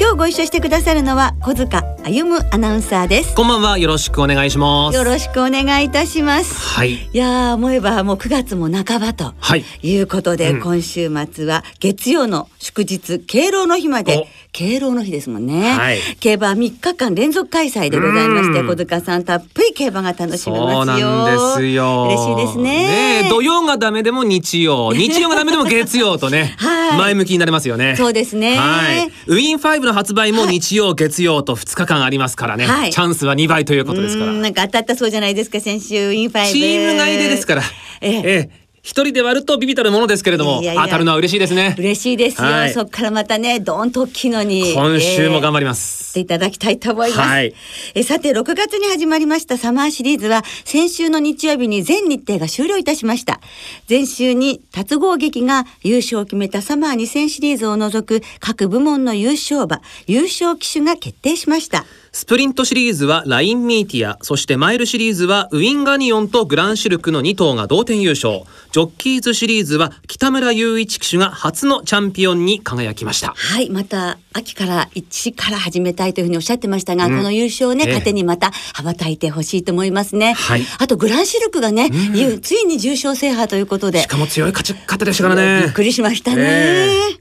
今日ご一緒してくださるのは小塚歩アナウンサーです。こんばんは。よろしくお願いします。よろしくお願いいたします。はい。いやー思えばもう9月も半ばとはい。いうことで、うん。今週末は月曜の祝日敬老の日まで。敬老の日ですもんね、はい。競馬は3日間連続開催でございましてうん。小塚さんたっぷり競馬が楽しめますよ。そうなんですよ。嬉しいですね。え土曜がダメでも日曜日曜がダメでも月曜とね、はい。前向きになりますよね。そうですね。はい。ウィーン5の発売も日曜、月曜と2日間ありますからね、はい。チャンスは2倍ということですから。うんなんか当たったそうじゃないですか先週インファイブ。チーム内でですから。ええ。ええ一人で割るとビビたるものですけれどもいやいや当たるのは嬉しいですね。嬉しいですよ、はい。そっからまたねどーんと大きいのに。今週も頑張りります、ていただきたいと思います、はい。えさて6月に始まりましたサマーシリーズは先週の日曜日に全日程が終了いたしました。前週に達合劇が優勝を決めたサマー2000シリーズを除く各部門の優勝馬優勝騎手が決定しましたスプリントシリーズはラインミーティア、そしてマイルシリーズはウィンガニオンとグランシルクの2頭が同点優勝。ジョッキーズシリーズは北村雄一騎手が初のチャンピオンに輝きました。はい、また秋から一から始めたいというふうにおっしゃってましたが、うんこの優勝をね、ええ糧にまた羽ばたいてほしいと思いますね。はいあとグランシルクがね、いうついに重賞制覇ということでし。かも強い勝ち方でしたからねびっ。くりしましたね。え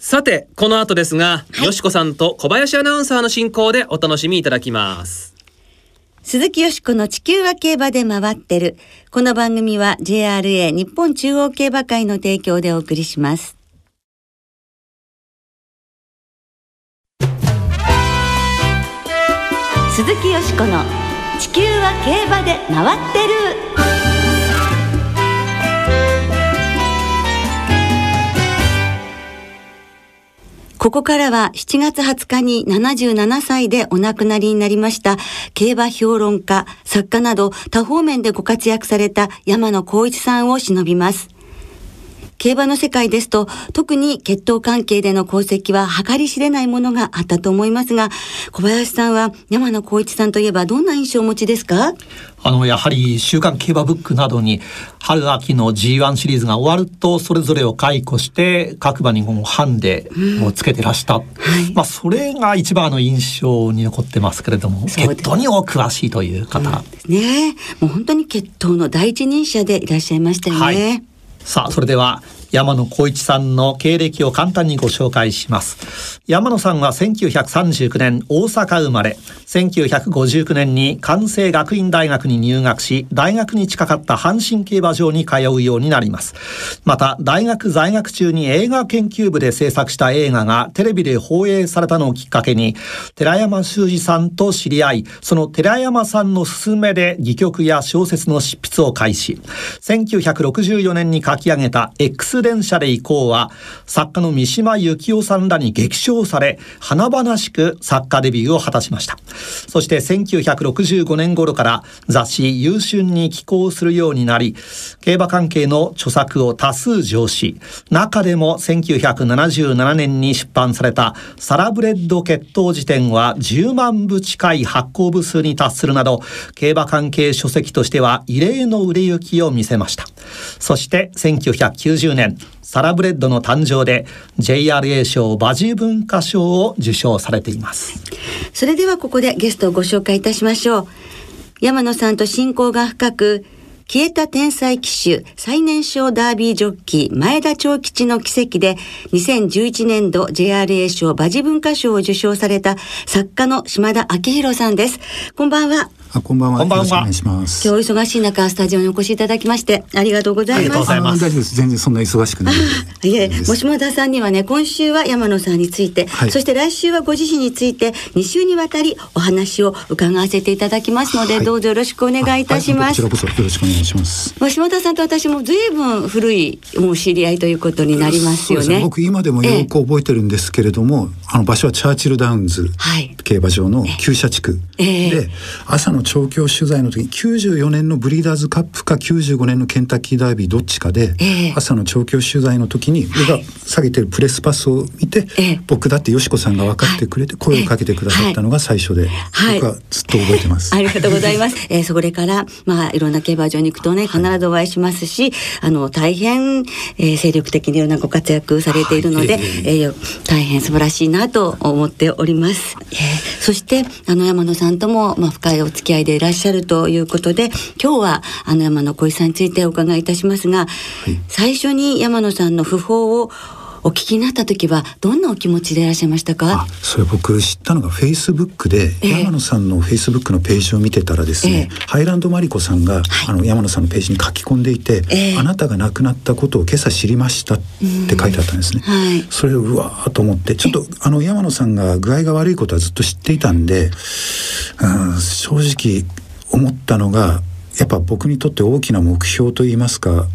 さて、この後ですが、よしこさんと小林アナウンサーの進行でお楽しみいただきます。鈴木よしこの地球は競馬で回ってる。この番組は JRA 日本中央競馬会の提供でお送りします。鈴木よしこの地球は競馬で回ってる。ここからは7月20日に77歳でお亡くなりになりました競馬評論家、作家など多方面でご活躍された山野光一さんを忍びます。競馬の世界ですと、特に血統関係での功績は計り知れないものがあったと思いますが、小林さんは山野光一さんといえばどんな印象をお持ちですか？あの、やはり、週刊競馬ブックなどに、春秋の G1 シリーズが終わると、それぞれを解雇して、各馬にもうハンデをつけてらした。まあ、それが一番の印象に残ってますけれども、血統にお詳しいという方。ですね。もう本当に血統の第一人者でいらっしゃいましたよね。はいさあ、それでは、山野光一さんの経歴を簡単にご紹介します。山野さんは1939年大阪生まれ、1959年に関西学院大学に入学し、大学に近かった阪神競馬場に通うようになります。また、大学在学中に映画研究部で制作した映画がテレビで放映されたのをきっかけに、寺山修司さんと知り合い、その寺山さんの勧めで戯曲や小説の執筆を開始。1964年に書き上げた X 電車で行こうは、作家の三島由紀夫さんらに激賞され、華々しく作家デビューを果たしました。そして1965年頃から雑誌優春に寄稿するようになり、競馬関係の著作を多数上し、中でも1977年に出版されたサラブレッド血統辞典は10万部近い発行部数に達するなど、競馬関係書籍としては異例の売れ行きを見せました。そして1990年、サラブレッドの誕生で JRA 賞馬事文化賞を受賞されています。それではここでゲストをご紹介いたしましょう。山野さんと親交が深く、消えた天才騎手最年少ダービージョッキー前田長吉の奇跡で2011年度 JRA 賞馬事文化賞を受賞された作家の島田昭弘さんです。こんばんは。あこんばんは。こんばんはお願いします。今日お忙しい中スタジオにお越しいただきましてありがとうございありがとうますございますあ大丈夫です。全然そんな忙しくない。いえ、ですも下田さんにはね、今週は山野さんについて、はいそして来週はご自身について、2週にわたりお話を伺わせていただきますので、はいどうぞよろしくお願いいたします。はいこちらこそよろしくお願いします。まあ下田さんと私もずいぶん古いもう知り合いということになりますよね。そうです僕今でもよく覚えてるんですけれども、あの場所はチャーチルダウンズはい競馬場の旧社地区、ええで朝の調教取材の時に94年のブリーダーズカップか95年のケンタッキーダービーどっちかで、ええ。朝の調教取材の時に僕が下げてるプレスパスを見て、ええ。僕だってよしこさんが分かってくれて声をかけてくださったのが最初で、はい。僕はずっと覚えてます。ありがとうございます。えー、それから、まあ、いろんな競馬場に行くとね、必ずお会いしますし、あの、大変、えー精力的にいろんなご活躍されているので、はい。えー大変素晴らしいなと思っております。えーそして、あの、山野さんとも、まあ、深いお付き合いでいらっしゃるということで、今日は、あの、山野小井さんについてお伺いいたしますが、最初に山野さんの訃報をお聞きになった時は、どんなお気持ちでいらっしゃいましたか？あそれ僕知ったのがフェイスブックで、ええ。山野さんのフェイスブックのページを見てたらですね、ええ。ハイランドマリコさんが、あの山野さんのページに書き込んでいて、ええ。あなたが亡くなったことを今朝知りましたって書いてあったんですね。はい。それをうわーと思ってちょっとあの山野さんが具合が悪いことはずっと知っていたんで、うん、正直思ったのがやっぱ僕にとって大きな目標といいますか、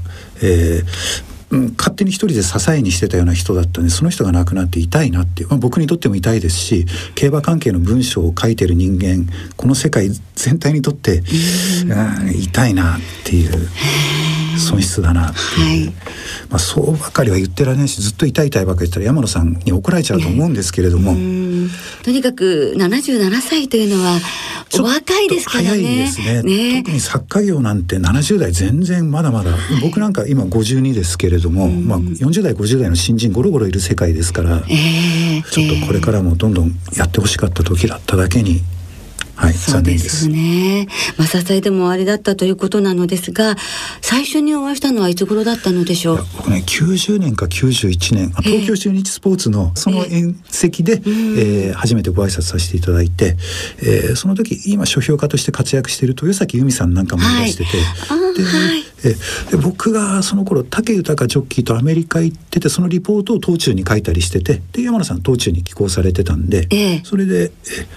えーうん、勝手に一人で支えにしてたような人だったんでその人が亡くなって痛いなっていう、まあ、僕にとっても痛いですし競馬関係の文章を書いてる人間この世界全体にとって、うん、痛いなっていう損失だなっていう、はい。まあ、そうばかりは言ってられないしずっと痛い痛いばかり言ったら山野さんに怒られちゃうと思うんですけれども。うん。とにかく77歳というのはお若いですからね。早いですね。ね。特に作家業なんて70代全然まだまだ、僕なんか今52ですけれども、まあ、40代50代の新人ゴロゴロいる世界ですから、ええちょっとこれからもどんどんやってほしかった時だっただけに、はい、そう残念です。です。ね。まあ、支えでもあれだったということなのですが、最初にお会いしたのはいつ頃だったのでしょう？僕ね90年か91年東京中日スポーツのその宴席で、えー初めてご挨拶させていただいて、えーその時今書評家として活躍している豊崎由美さんなんかもいらしてて、はいえーで僕がその頃武豊ジョッキーとアメリカ行っててそのリポートを東中に書いたりしててで山野さん東中に寄稿されてたんで、ええ。それで、えー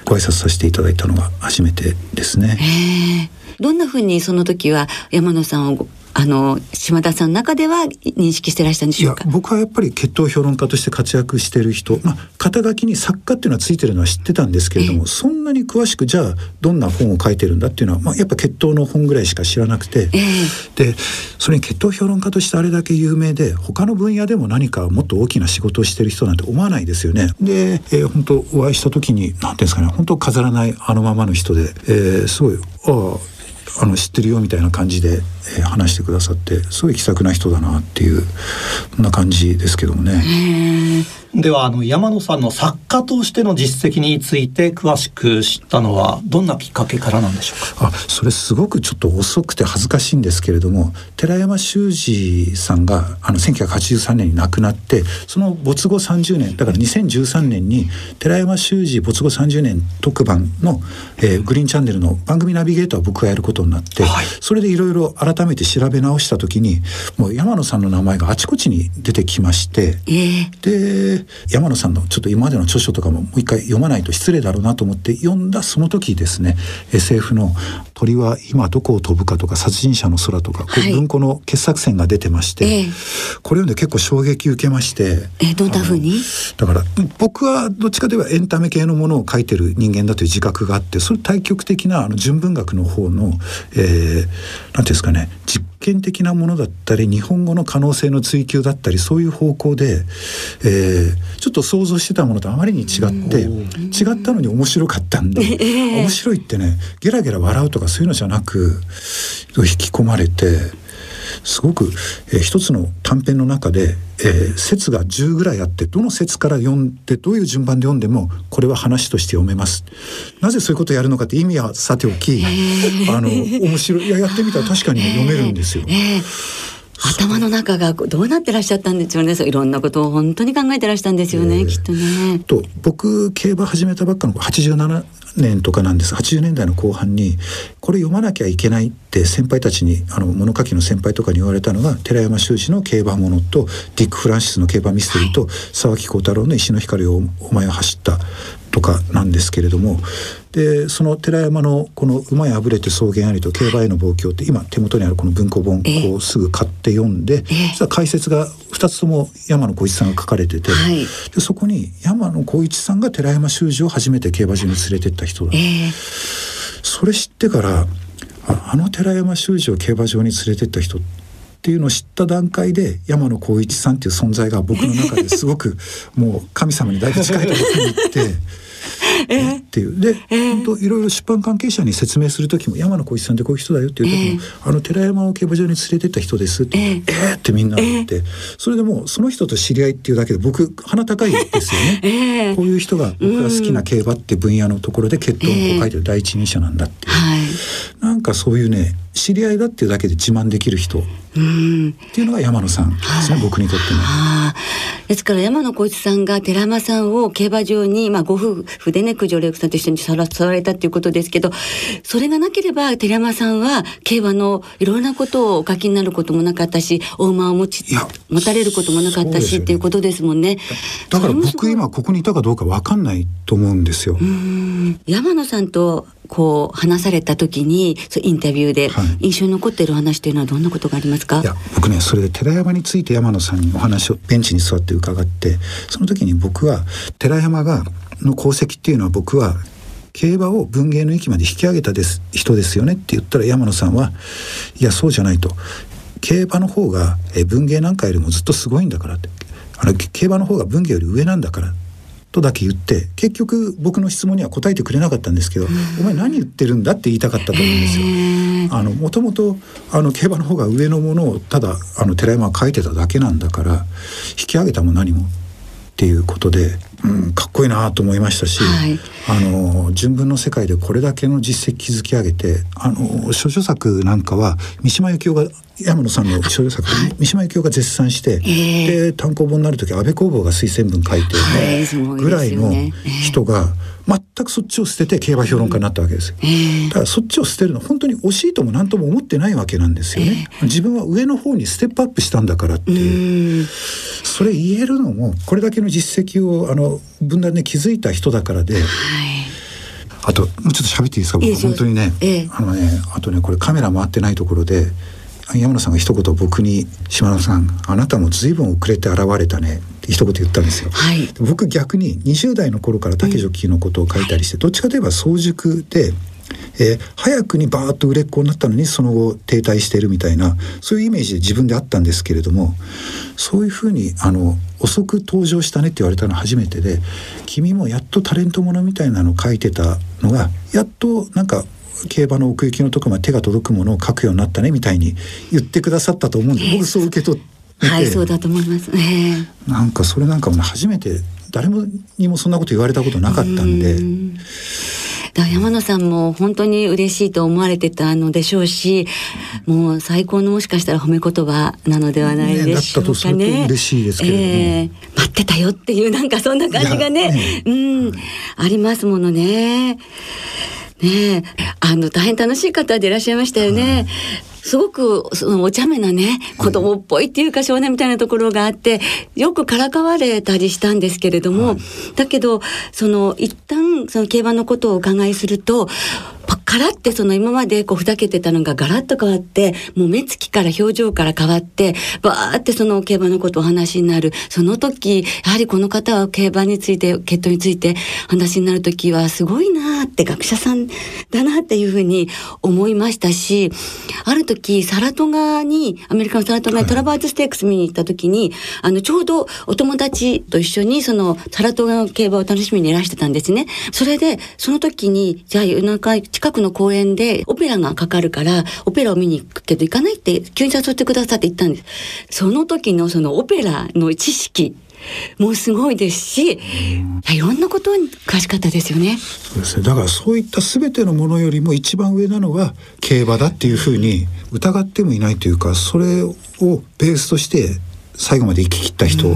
ご挨拶させていただいたのが初めてですね。ええ。どんなふうにその時は山野さんをごあの島田さんの中では認識してらしたんでしょうか？僕はやっぱり血統評論家として活躍してる人、まあ、肩書きに作家っていうのはついてるのは知ってたんですけれども、そんなに詳しくじゃあどんな本を書いてるんだっていうのは、まあ、やっぱ血統の本ぐらいしか知らなくて、えでそれに血統評論家としてあれだけ有名で他の分野でも何かもっと大きな仕事をしてる人なんて思わないですよね。で、えー本当お会いした時に何ていうんですかね本当飾らないあのままの人で、えーすごいあああの知ってるよみたいな感じで、えー話してくださってすごい気さくな人だなっていうそんな感じですけどもね。ではあの山野さんの作家としての実績について詳しく知ったのはどんなきっかけからなんでしょうか？あそれすごくちょっと遅くて恥ずかしいんですけれども寺山修司さんがあの1983年に亡くなってその没後30年だから2013年に寺山修司没後30年特番の、えーグリーンチャンネルの番組ナビゲーターを僕がやることになって、はい。それでいろいろ改めて調べ直した時にもう山野さんの名前があちこちに出てきまして。ええで山野さんのちょっと今までの著書とかももう一回読まないと失礼だろうなと思って読んだその時ですね SF の「鳥は今どこを飛ぶか」とか「殺人者の空」とか、はい文庫の傑作選が出てまして、ええこれ読んで結構衝撃受けまして。えどんなふうにだから僕はどっちかといえばエンタメ系のものを書いてる人間だという自覚があってそれ対極的なあの純文学の方の、えー、なんていうんですかね実験的なものだったり日本語の可能性の追求だったりそういう方向で、えーちょっと想像してたものとあまりに違って違ったのに面白かったんで面白いってねゲラゲラ笑うとかそういうのじゃなく引き込まれて。すごく、えー一つの短編の中で、えー説が10ぐらいあってどの説から読んでどういう順番で読んでもこれは話として読めます。なぜそういうことをやるのかって意味はさておきあの面白い。いややってみたら確かに読めるんですよ。ええ頭の中がどうなってらっしゃったんですよね。そういろんなことを本当に考えてらしたんですよね、えー、きっとね。と僕競馬始めたばっかの87年とかなんです。80年代の後半にこれ読まなきゃいけないって先輩たちにあの物書きの先輩とかに言われたのが寺山修司の競馬ものとディック・フランシスの競馬ミステリーと沢木幸太郎の石の光をお前は走ったとかなんですけれどもでその寺山のこの「馬やあぶれて草原あり」と「競馬への望郷」って今手元にあるこの文庫本をすぐ買って読んで、実は解説が2つとも山野浩一さんが書かれてて、はい、でそこに山野浩一さんが寺山修司を初めて競馬場に連れてった人だ、えー、それ知ってからあの寺山修司を競馬場に連れてった人っていうのを知った段階で山野浩一さんっていう存在が僕の中ですごくもう神様にだいぶ近いところに行って。えっていう。で、えー、本当いろいろ出版関係者に説明する時も山野浩一さんってこういう人だよっていう時も、えー、あの寺山を競馬場に連れてった人ですってえー、えー、ってみんな言って、それでもうその人と知り合いっていうだけで僕鼻高いですよね、こういう人が僕が好きな競馬って分野のところで血統を書いてる第一人者なんだっていう、はい、なんかそういうね知り合いだっていうだけで自慢できる人っていうのが山野さんですね、はい、僕にとってね。ですから山野浩一さんが寺山さんを競馬場に、まあ、ご夫婦でね九条玲子さんと一緒にさらされたっていうことですけどそれがなければ寺山さんは競馬のいろんなことをお書きになることもなかったしお馬を持ち持たれることもなかったし、ね、っていうことですもんね。だから僕今ここにいたかどうかわかんないと思うんですよ。山野さんとこう話された時にそうインタビューで印象に残っている話というのはどんなことがありますか、はい、いや僕ねそれで寺山について山野さんにお話をベンチに座って伺ってその時に僕は寺山がの功績っていうのは僕は競馬を文芸の域まで引き上げたです人ですよねって言ったら山野さんはいやそうじゃないと。競馬の方が文芸なんかよりもずっとすごいんだからって。あの競馬の方が文芸より上なんだからとだけ言って結局僕の質問には答えてくれなかったんですけど「お前何言ってるんだ?」って言いたかったと思うんですよ。あのもともとあの競馬の方が上のものをただあの寺山は書いてただけなんだから引き上げたも何もっていうことで、うん、かっこいいなと思いましたし、はい、あの純文の世界でこれだけの実績築き上げてあの諸著作なんかは三島由紀夫が山野さんの少女作、はい、三島由紀夫が絶賛して、えー、で単行本になる時安倍工房が推薦文書いて、ぐらいの人が全くそっちを捨てて競馬評論家になったわけですよ、えー、だからそっちを捨てるの本当に惜しいとも何とも思ってないわけなんですよね、えー、自分は上の方にステップアップしたんだからっていう。それ言えるのもこれだけの実績をあの分断で築いた人だからで、はい。あともうちょっと喋っていいですか？僕本当にね、えあのねあとねこれカメラ回ってないところで山野さんが一言僕に「島田さんあなたも随分遅れて現れたね」って一言言ったんですよ。はい、僕逆に20代の頃から竹ジョッキーのことを書いたりして、どっちかといえば早熟でえー、早くにバーッと売れっ子になったのにその後停滞しているみたいなそういうイメージで自分であったんですけれどもそういうふうにあの遅く登場したねって言われたのは初めてで君もやっとタレントものみたいなのを書いてたのがやっとなんか競馬の奥行きのとこまで手が届くものを書くようになったねみたいに言ってくださったと思うんで、僕そう受け取って。はいそうだと思います、えー、なんかそれなんかも初めて誰もにもそんなこと言われたことなかったんで。だ山野さんも本当に嬉しいと思われてたのでしょうしもう最高のもしかしたら褒め言葉なのではないでしょうかね。ね嬉しいですけえー、待ってたよっていうなんかそんな感じがね、ね、うん、ありますものね。ねあの大変楽しい方でいらっしゃいましたよね。すごくそのお茶目なね子供っぽいっていうか少年みたいなところがあってよくからかわれたりしたんですけれども、はい、だけどその一旦その競馬のことをお伺いするとカラってその今までこうふざけてたのがガラッと変わって、もう目つきから表情から変わって、バーってその競馬のことを話になる。その時、やはりこの方は競馬について、血統について話になる時はすごいなって学者さんだなっていうふうに思いましたし、ある時、サラトガに、アメリカのサラトガにトラバーズステークス見に行った時に、あの、ちょうどお友達と一緒にそのサラトガの競馬を楽しみにいらしてたんですね。それで、その時に、じゃあ夜中近くくの公園でオペラがかかるからオペラを見に行くけど行かないって急に誘ってくださって言ったんですその時のそのオペラの知識もうすごいですし、いろんなことに詳しかったですよね。そうですね。だからそういったすべてのものよりも一番上なのは競馬だっていうふうに疑ってもいないというか、それをベースとして最後まで生き切った人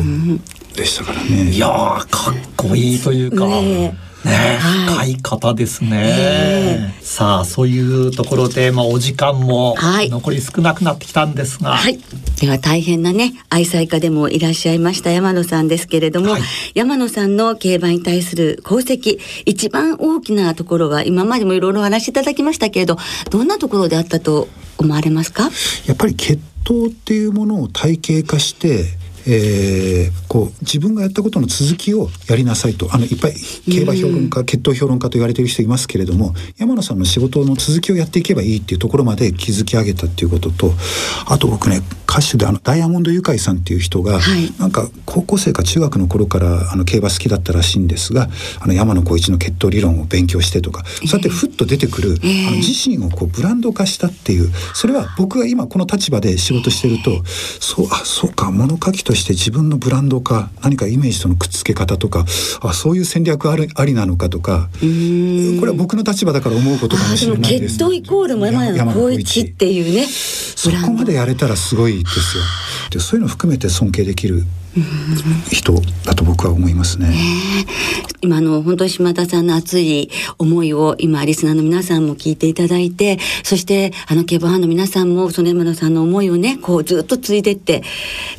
でしたからね。いやーかっこいいというか。ねねはい。深い方ですね、さあそういうところで、まあ、お時間もはい。残り少なくなってきたんですが、はい。では大変なね、愛妻家でもいらっしゃいました山野さんですけれども、はい。山野さんの競馬に対する功績、一番大きなところは今までもいろいろお話しいただきましたけれど、どんなところであったと思われますか？やっぱり血統っていうものを体系化して、えーこう自分がやったことの続きをやりなさいと。あのいっぱい競馬評論家、血統評論家と言われている人いますけれども山野さんの仕事の続きをやっていけばいいっていうところまで築き上げたっていうこととあと僕ね歌手であのダイヤモンドユカイさんっていう人が、はい。なんか高校生か中学の頃からあの競馬好きだったらしいんですがあの山野浩一の血統理論を勉強してとか、そうやってふっと出てくる、ええ。あの自身をこうブランド化したっていうそれは僕が今この立場で仕事してるとそうあそうか物書きとして自分のブランド化何かイメージとのくっつけ方とかあそういう戦略あるありなのかとかこれは僕の立場だから思うことかもしれないです。血統イコール山野光一っていうね、そこまでやれたらすごいですよ。でそういうの含めて尊敬できる人だと僕は思いますね。今あの本当に島田さんの熱い思いを今リスナーの皆さんも聞いていただいてそしてあの競馬ファンの皆さんもその山野さんの思いをねこうずっと継いでって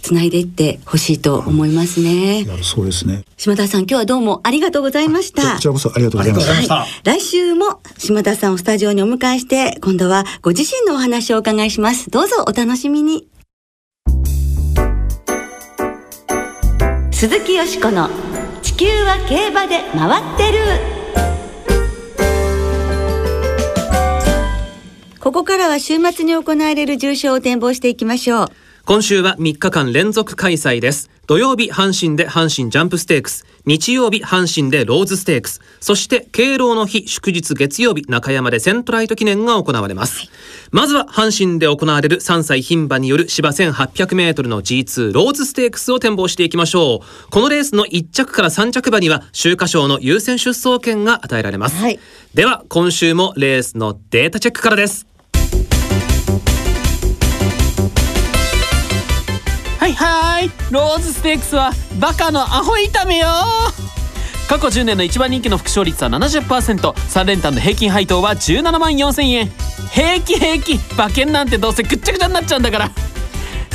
つないでいってほしいと思いますねいやそうですね。島田さん今日はどうもありがとうございましたこちらこそありがとうございましたありがとうございま。した来週も島田さんをスタジオにお迎えして今度はご自身のお話をお伺いしますどうぞお楽しみに鈴木よしこの地球は競馬で回ってる。ここからは週末に行われる重賞を展望していきましょう。今週は3日間連続開催です。土曜日、阪神で阪神ジャンプステークス。日曜日、阪神でローズステークス。そして、敬老の日、祝日月曜日、中山でセントライト記念が行われます。まずは、阪神で行われる3歳牝馬による芝1800メートルの G2 ローズステークスを展望していきましょう。このレースの1着から3着馬には、秋華賞の優先出走権が与えられます。はいでは、今週もレースのデータチェックからです。はいはい。ローズステークスはバカのアホ炒めよ。過去10年の一番人気の副勝率は 70%3 連単の平均配当は17万4000円。平気平気。馬券なんてどうせぐっちゃぐちゃになっちゃうんだから。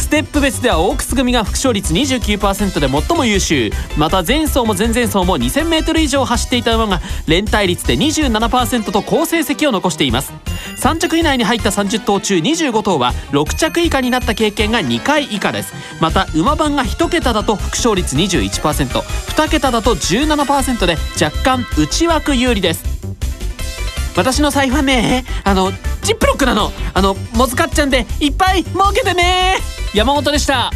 ステップ別ではオークス組が副勝率29%で最も優秀。また前走も前々走も 2000m 以上走っていた馬が連帯率で27%と好成績を残しています。3着以内に入った30頭中25頭は6着以下になった経験が2回以下です。また馬番が1桁だと副勝率 21%2 桁だと17%で若干内枠有利です。私の財布はねあのジップロックなのあのもずかっちゃんでいっぱい儲けてね山本でした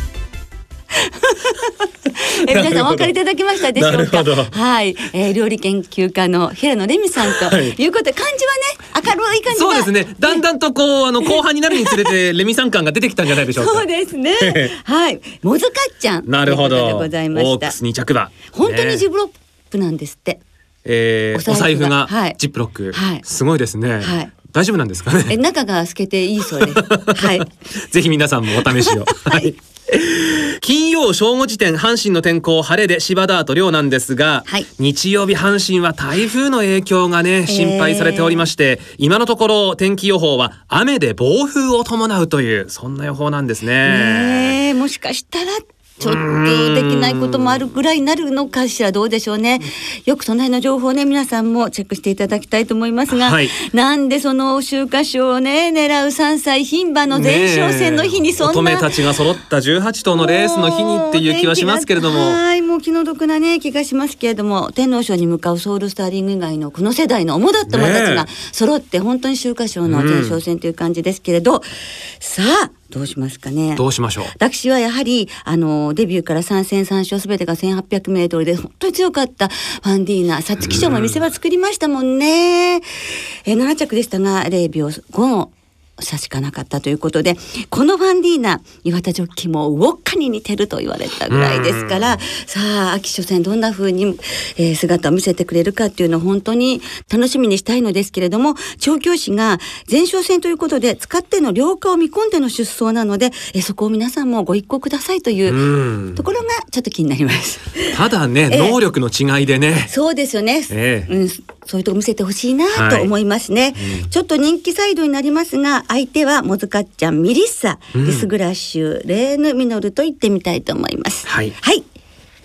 え皆さんお分かりいただきましたでしょうか？はい、えー、料理研究家の平野レミさんということで、漢字はね明るい感じが。そうですね。だんだんとこう、あの、後半になるにつれて、レミさん感が出てきたんじゃないでしょうか。そうですね。はい、もずかっちゃん。なるほど。でございましたオーク。ス2着馬。本当にジねブロップなんですって。えーおお財布がジップロック。はいすごいですね。はい大丈夫なんですかえね。中が透けていいそうです。はい。ぜひ皆さんもお試しを。はい。金曜正午時点阪神の天候晴れで芝ダート量なんですが、はい日曜日阪神は台風の影響がね心配されておりまして、今のところ天気予報は雨で暴風を伴うというそんな予報なんですね。ねえもしかしたらちょっとできないこともあるぐらいになるのかしらどうでしょうね。よくその辺の情報をね皆さんもチェックしていただきたいと思いますが、はい。なんでその秋華賞をね狙う3歳牝馬の前哨戦の日にそんな、乙女たちが揃った18頭のレースの日にっていう気はしますけれども。はいもう気の毒なね気がしますけれども天皇賞に向かうソウルスターリング以外のこの世代の主だった馬たちがね揃って本当に秋華賞の前哨戦という感じですけれど、さあどうしますかね。どうしましょう。私はやはりあのデビューから3戦3勝すべてが1800メートルで本当に強かったファンディーナ皐月賞も見せ場作りましたもんね、えー7着でしたが0秒5の差しかなかったということでこのファンディーナ岩田ジョッキーもウォッカに似てると言われたぐらいですからさあ秋初戦どんな風に、えー、姿を見せてくれるかっていうのを本当に楽しみにしたいのですけれども調教師が前哨戦ということで使っての良化を見込んでの出走なので、えー、そこを皆さんもご一行くださいというところがちょっと気になります。ただね、えー、能力の違いでね。そうですよね、えー、うん、そういうとこ見せてほしいなと思いますね、はいうん、ちょっと人気サイドになりますが相手はモズカッちゃんミリッサ、うん、ディスグラッシュレーヌミノルと言ってみたいと思います。はい、はい、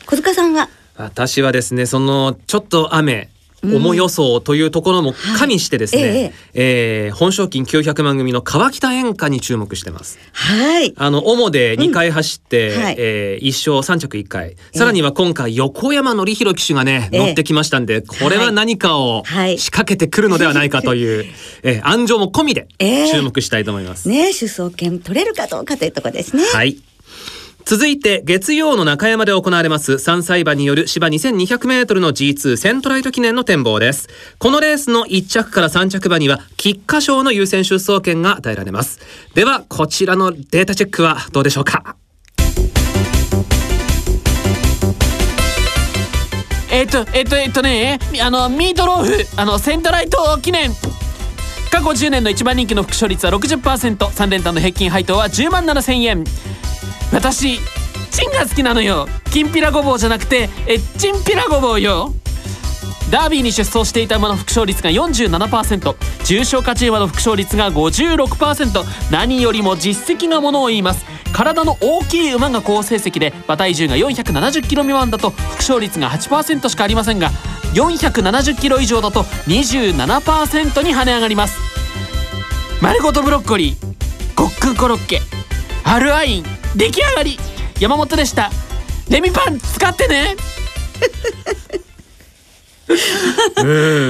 小塚さんは？私はですねそのちょっと雨重予想というところも加味してですね、はい、えええー、本賞金900万組の川北演歌に注目してます。はい。あの主で2回走って、うんはい、えー、1勝3着1回、さらには今回横山典弘騎手がね、乗ってきましたんで、これは何かを仕掛けてくるのではないかという、はい、えー、安城も込みで注目したいと思います。えー、ね、出走権取れるかどうかというところですね。はい。続いて月曜の中山で行われます3歳馬による芝2200メートルの G2 セントライト記念の展望です。このレースの1着から3着馬には菊花賞の優先出走権が与えられます。ではこちらのデータチェックはどうでしょうか。えっとえっとえっとねあのミートローフあのセントライト記念。過去10年の一番人気の副勝率は 60%3 連単の平均配当は10万7000円。私チンが好きなのよ。きんぴらごぼうじゃなくてえチンピラごぼうよ。ダービーに出走していた馬の副勝率が47%重賞勝ち馬の副勝率が56%何よりも実績がものを言います。体の大きい馬が好成績で馬体重が 470kg 未満だと副勝率が8%しかありませんが 470kg 以上だと27%に跳ね上がります。丸ごとブロッコリーごっくんコロッケアルアイン出来上がり山本でしたレミパン使ってね う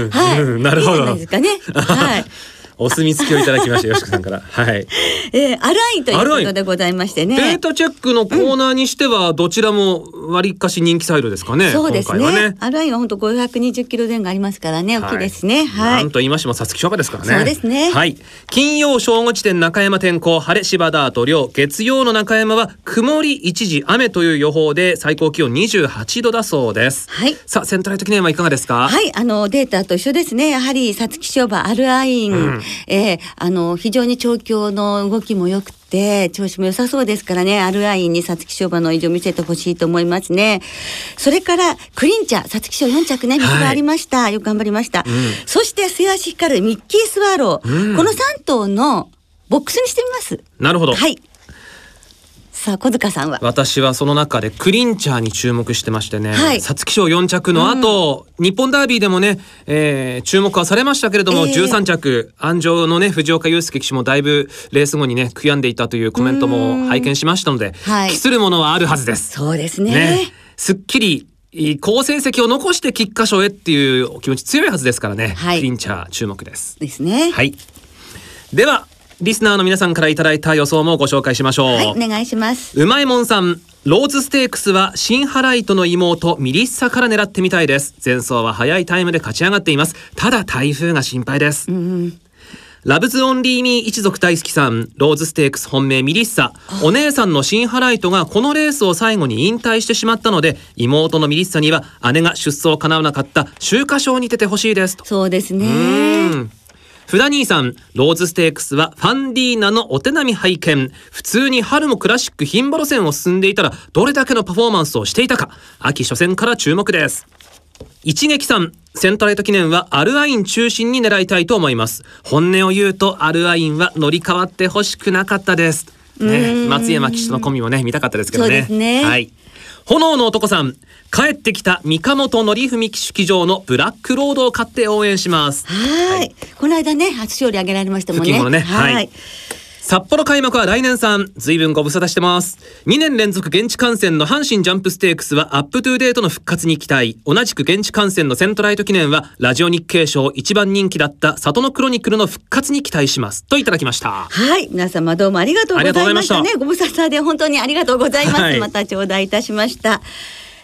ん、はい、うん、なるほど。いいですかね。はい。お墨付きをいただきました よしこさんから。はい。えー、アラインということでございましてね。データチェックのコーナーにしてはどちらも割かし人気サイドですかね、そうですね。ね。アラインは本当520キロ前後ありますからね。大きいですね。はい、なんと言いましても皐月賞馬ですからね。そうですね。はい。金曜正午時点中山天候晴れ芝ダート量月曜の中山は曇り一時雨という予報で最高気温28度だそうです。はい。さあセントライト記念はいかがですか？はい。あのデータと一緒ですね。やはり皐月賞馬アルアイン、うんえー、あの非常に調教の動きも良くて調子も良さそうですからね。アルアインに皐月賞馬の異常を見せてほしいと思いますね。それからクリンチャー皐月賞4着ね見がありました、はい、よく頑張りました、うん、そして末足光るミッキースワロー、うん、この3頭のボックスにしてみます。なるほど。はいさあ小塚さんは？私はその中でクリンチャーに注目してましてね皐月賞4着の後、うん、日本ダービーでもね、えー、注目はされましたけれども、えー、13着安城のね藤岡祐介騎手もだいぶレース後にね悔やんでいたというコメントも拝見しましたので、はい、期するものはあるはずです。そうですね。ね。すっきり好成績を残して菊花賞へっていう気持ち強いはずですからね、はい、クリンチャー注目です。ですね。はい。ではリスナーの皆さんからいただいた予想もご紹介しましょう。はい、お願いします。うまいもんさん、ローズステークスは新ハライトの妹ミリッサから狙ってみたいです。前走は早いタイムで勝ち上がっています。ただ台風が心配です。うん、ラブズオンリーミー一族大好きさん、ローズステークス本命ミリッサ。お姉さんの新ハライトがこのレースを最後に引退してしまったので、妹のミリッサには姉が出走叶わなかった秋華賞に出てほしいですそうですね。フダ兄さん、ローズステークスはファンディーナのお手並み拝見。普通に春もクラシック牝馬路線を進んでいたら、どれだけのパフォーマンスをしていたか、秋初戦から注目です。一撃さん、セントライト記念はアルアイン中心に狙いたいと思います。本音を言うと、アルアインは乗り換わってほしくなかったです。ね、松山騎手のコンビもね、見たかったですけどね。ねはい。炎の男さん。帰ってきた三鴨則文騎手騎乗のブラックロードを買って応援します。はい。この間ね初勝利挙げられましたもんね。ね。はい、はい札幌開幕は来年3随分ご無沙汰してます。2年連続現地観戦の阪神ジャンプステークスはアップトゥデイトの復活に期待。同じく現地観戦のセントライト記念はラジオ日経賞一番人気だったサトノクロニクルの復活に期待します。といただきました。はい。皆様どうもありがとうございましたね。ご無沙汰で本当にありがとうございます、はい、また頂戴いたしました。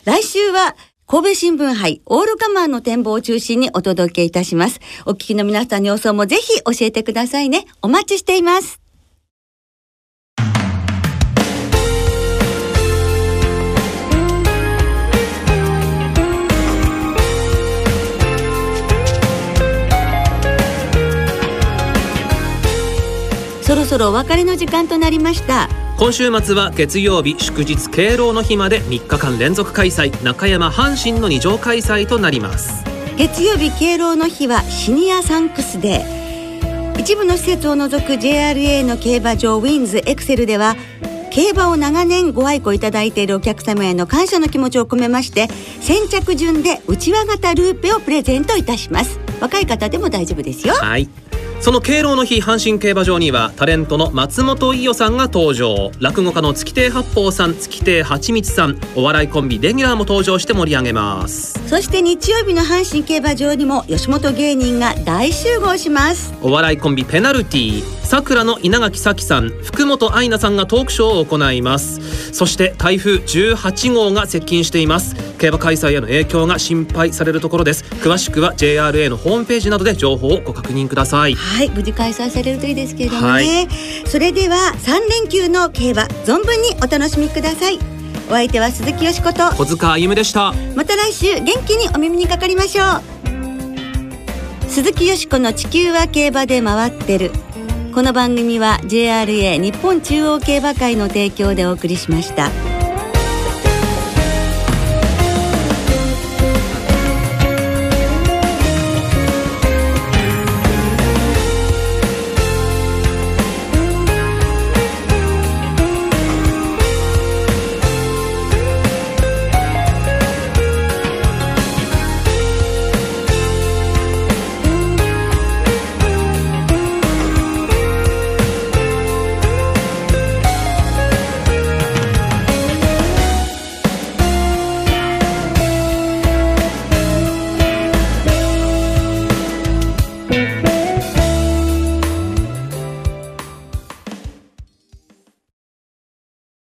来週は神戸新聞杯オールカマーの展望を中心にお届けいたします。お聞きの皆さんの予想もぜひ教えてくださいね。お待ちしています。そろそろお別れの時間となりました。今週末は月曜日祝日敬老の日まで3日間連続開催中山阪神の二乗開催となります。月曜日敬老の日はシニアサンクスデー。一部の施設を除く JRA の競馬場ウィンズエクセルでは競馬を長年ご愛顧いただいているお客様への感謝の気持ちを込めまして先着順で内輪型ルーペをプレゼントいたします。若い方でも大丈夫ですよ。はいその敬老の日阪神競馬場にはタレントの松本伊代さんが登場。落語家の月亭八方さん月亭八光さんお笑いコンビレギュラーも登場して盛り上げます。そして日曜日の阪神競馬場にも吉本芸人が大集合します。お笑いコンビペナルティさくらの稲垣咲さん福本愛菜さんがトークショーを行います。そして台風18号が接近しています。競馬開催への影響が心配されるところです。詳しくは JRA のホームページなどで情報をご確認くださいはい無事開催されるといいですけれどもね、はい。それでは3連休の競馬存分にお楽しみください。お相手は鈴木よしこと。小塚歩でした。また来週元気にお耳にかかりましょう。鈴木よしこの地球は競馬で回ってる。この番組は JRA 日本中央競馬会の提供でお送りしました。